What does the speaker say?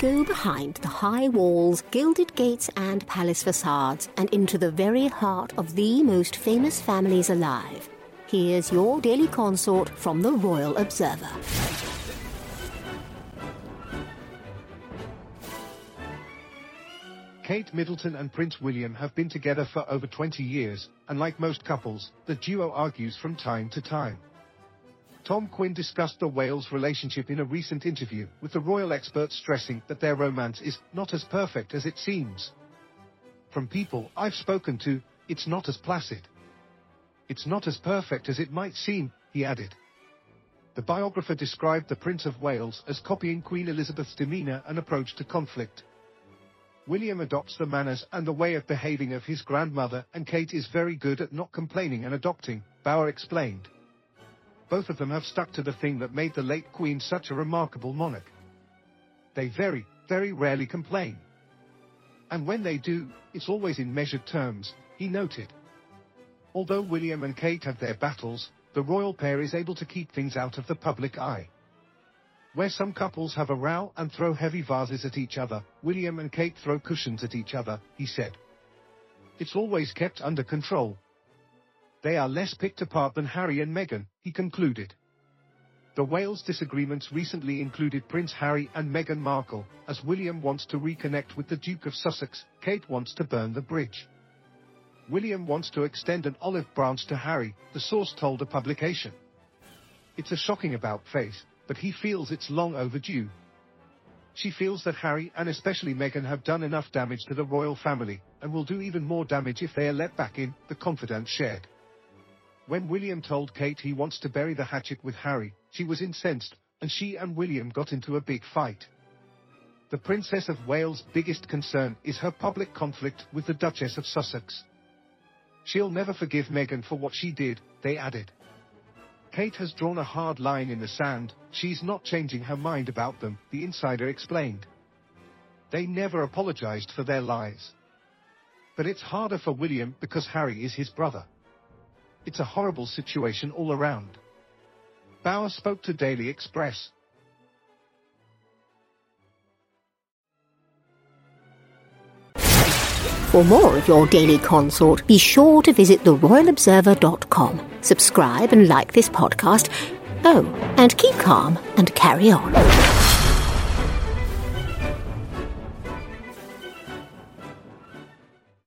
go behind the high walls, gilded gates, and palace facades and into the very heart of the most famous families alive. Here's your daily consort from the Royal Observer. Kate Middleton and Prince William have been together for over 20 years, and like most couples, the duo argues from time to time. Tom Quinn discussed the Wales relationship in a recent interview, with the royal expert stressing that their romance is not as perfect as it seems. From people I've spoken to, it's not as placid. It's not as perfect as it might seem, he added. The biographer described the Prince of Wales as copying Queen Elizabeth's demeanour and approach to conflict. William adopts the manners and the way of behaving of his grandmother, and Kate is very good at not complaining and adopting, Bauer explained. Both of them have stuck to the thing that made the late Queen such a remarkable monarch. They very, very rarely complain. And when they do, it's always in measured terms, he noted. Although William and Kate have their battles, the royal pair is able to keep things out of the public eye. Where some couples have a row and throw heavy vases at each other, William and Kate throw cushions at each other, he said. It's always kept under control. They are less picked apart than Harry and Meghan, he concluded. The Wales disagreements recently included Prince Harry and Meghan Markle, as William wants to reconnect with the Duke of Sussex, Kate wants to burn the bridge. William wants to extend an olive branch to Harry, the source told a publication. It's a shocking about face, but he feels it's long overdue. She feels that Harry and especially Meghan have done enough damage to the royal family, and will do even more damage if they are let back in, the confidant shared. When William told Kate he wants to bury the hatchet with Harry, she was incensed, and she and William got into a big fight. The Princess of Wales' biggest concern is her public conflict with the Duchess of Sussex. She'll never forgive Meghan for what she did, they added. Kate has drawn a hard line in the sand, she's not changing her mind about them, the insider explained. They never apologized for their lies. But it's harder for William because Harry is his brother. It's a horrible situation all around. Bauer spoke to Daily Express. For more of your daily consort, be sure to visit theroyalobserver.com. Subscribe and like this podcast. Oh, and keep calm and carry on.